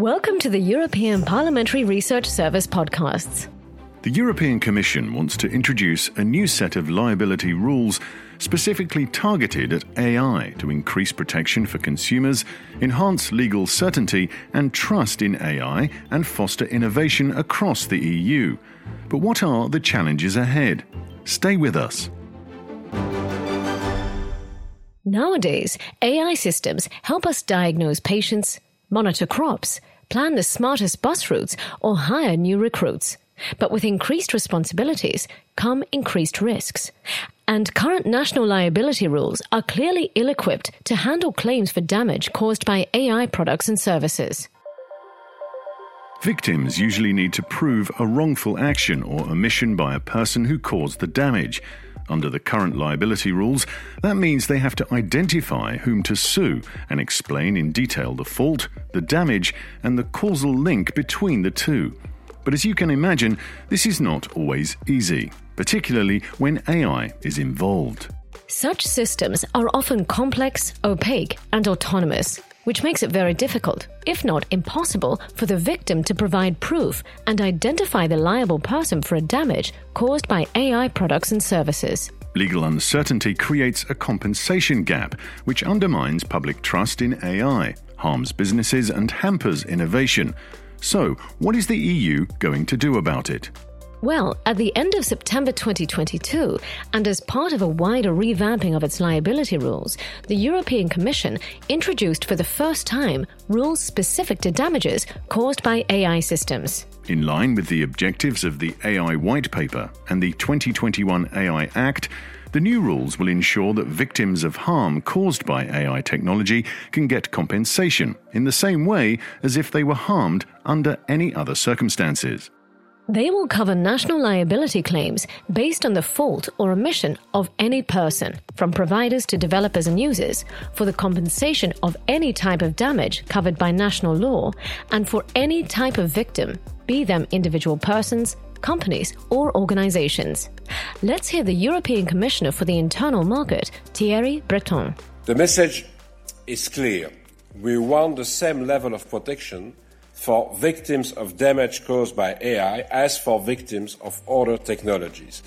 Welcome to the European Parliamentary Research Service podcasts. The European Commission wants to introduce a new set of liability rules specifically targeted at AI to increase protection for consumers, enhance legal certainty and trust in AI, and foster innovation across the EU. But what are the challenges ahead? Stay with us. Nowadays, AI systems help us diagnose patients, monitor crops, plan the smartest bus routes, or hire new recruits. But with increased responsibilities come increased risks. And current national liability rules are clearly ill equipped to handle claims for damage caused by AI products and services. Victims usually need to prove a wrongful action or omission by a person who caused the damage. Under the current liability rules, that means they have to identify whom to sue and explain in detail the fault, the damage, and the causal link between the two. But as you can imagine, this is not always easy, particularly when AI is involved. Such systems are often complex, opaque, and autonomous, which makes it very difficult, if not impossible, for the victim to provide proof and identify the liable person for a damage caused by AI products and services. Legal uncertainty creates a compensation gap, which undermines public trust in AI, harms businesses, and hampers innovation. So, what is the EU going to do about it? Well, at the end of September 2022, and as part of a wider revamping of its liability rules, the European Commission introduced for the first time rules specific to damages caused by AI systems. In line with the objectives of the AI White Paper and the 2021 AI Act, the new rules will ensure that victims of harm caused by AI technology can get compensation in the same way as if they were harmed under any other circumstances. They will cover national liability claims based on the fault or omission of any person, from providers to developers and users, for the compensation of any type of damage covered by national law, and for any type of victim, be them individual persons, companies, or organizations. Let's hear the European Commissioner for the Internal Market, Thierry Breton. The message is clear. We want the same level of protection for victims of damage caused by AI as for victims of other technologies.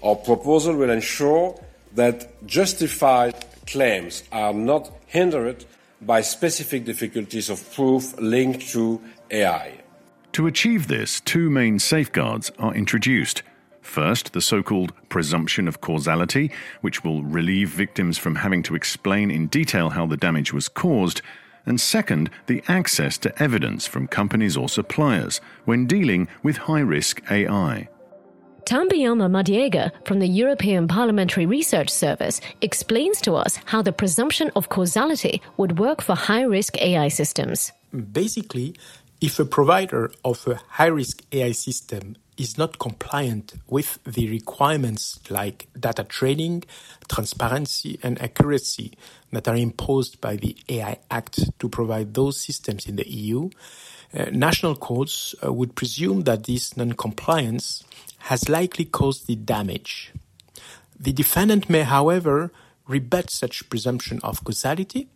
Our proposal will ensure that justified claims are not hindered by specific difficulties of proof linked to AI. To achieve this, two main safeguards are introduced. First, the so called presumption of causality, which will relieve victims from having to explain in detail how the damage was caused and second, the access to evidence from companies or suppliers when dealing with high risk AI. Tambiama Madiega from the European Parliamentary Research Service explains to us how the presumption of causality would work for high risk AI systems. Basically, if a provider of a high risk AI system is not compliant with the requirements like data training, transparency, and accuracy that are imposed by the AI Act to provide those systems in the EU, uh, national courts uh, would presume that this non-compliance has likely caused the damage. The defendant may, however, rebut such presumption of causality,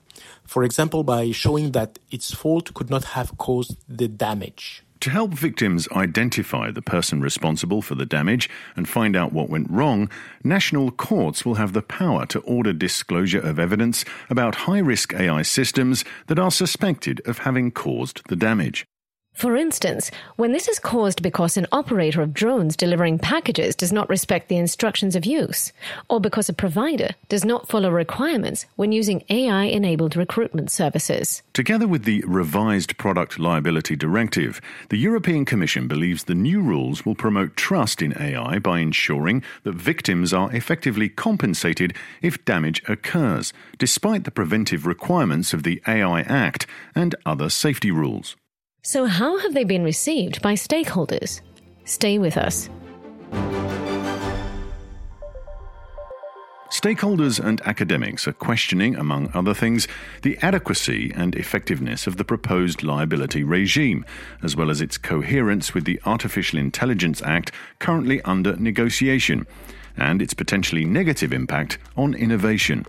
for example, by showing that its fault could not have caused the damage. To help victims identify the person responsible for the damage and find out what went wrong, national courts will have the power to order disclosure of evidence about high risk AI systems that are suspected of having caused the damage. For instance, when this is caused because an operator of drones delivering packages does not respect the instructions of use, or because a provider does not follow requirements when using AI enabled recruitment services. Together with the revised Product Liability Directive, the European Commission believes the new rules will promote trust in AI by ensuring that victims are effectively compensated if damage occurs, despite the preventive requirements of the AI Act and other safety rules. So, how have they been received by stakeholders? Stay with us. Stakeholders and academics are questioning, among other things, the adequacy and effectiveness of the proposed liability regime, as well as its coherence with the Artificial Intelligence Act currently under negotiation, and its potentially negative impact on innovation.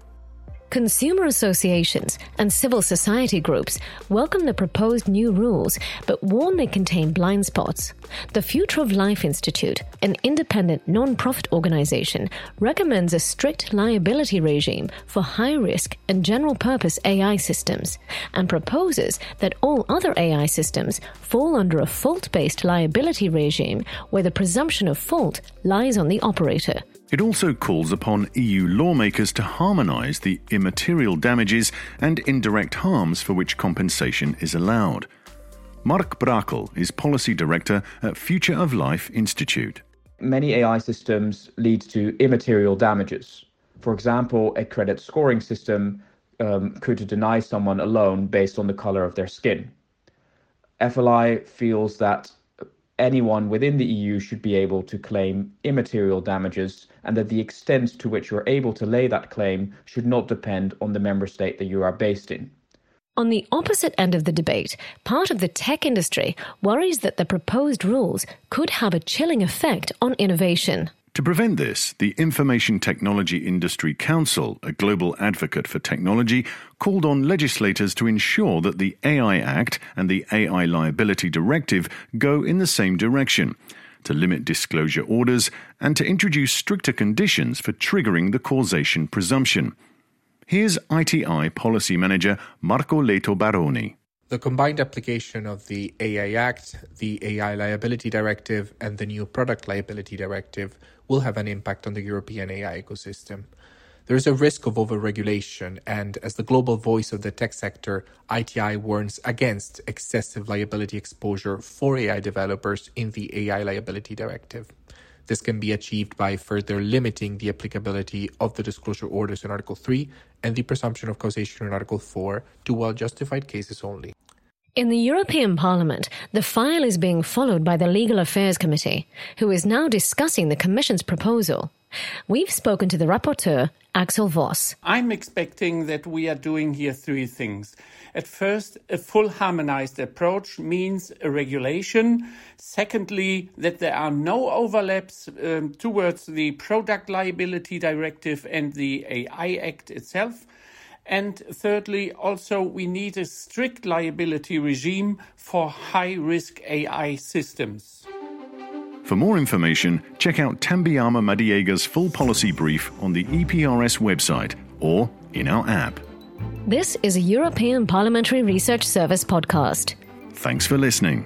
Consumer associations and civil society groups welcome the proposed new rules, but warn they contain blind spots. The Future of Life Institute, an independent non-profit organization, recommends a strict liability regime for high-risk and general-purpose AI systems, and proposes that all other AI systems fall under a fault-based liability regime where the presumption of fault lies on the operator. It also calls upon EU lawmakers to harmonise the immaterial damages and indirect harms for which compensation is allowed. Mark Brakel is Policy Director at Future of Life Institute. Many AI systems lead to immaterial damages. For example, a credit scoring system um, could deny someone a loan based on the color of their skin. FLI feels that anyone within the EU should be able to claim immaterial damages, and that the extent to which you're able to lay that claim should not depend on the member state that you are based in. On the opposite end of the debate, part of the tech industry worries that the proposed rules could have a chilling effect on innovation. To prevent this, the Information Technology Industry Council, a global advocate for technology, called on legislators to ensure that the AI Act and the AI Liability Directive go in the same direction to limit disclosure orders and to introduce stricter conditions for triggering the causation presumption. Here's ITI Policy Manager Marco Leto Barone. The combined application of the AI Act, the AI Liability Directive, and the new Product Liability Directive will have an impact on the European AI ecosystem. There is a risk of overregulation, and as the global voice of the tech sector, ITI warns against excessive liability exposure for AI developers in the AI Liability Directive. This can be achieved by further limiting the applicability of the disclosure orders in Article 3 and the presumption of causation in Article 4 to well justified cases only. In the European Parliament, the file is being followed by the Legal Affairs Committee, who is now discussing the Commission's proposal. We've spoken to the rapporteur, Axel Voss. I'm expecting that we are doing here three things. At first, a full harmonized approach means a regulation. Secondly, that there are no overlaps um, towards the Product Liability Directive and the AI Act itself. And thirdly, also, we need a strict liability regime for high risk AI systems. For more information, check out Tambiama Madiega's full policy brief on the EPRS website or in our app. This is a European Parliamentary Research Service podcast. Thanks for listening.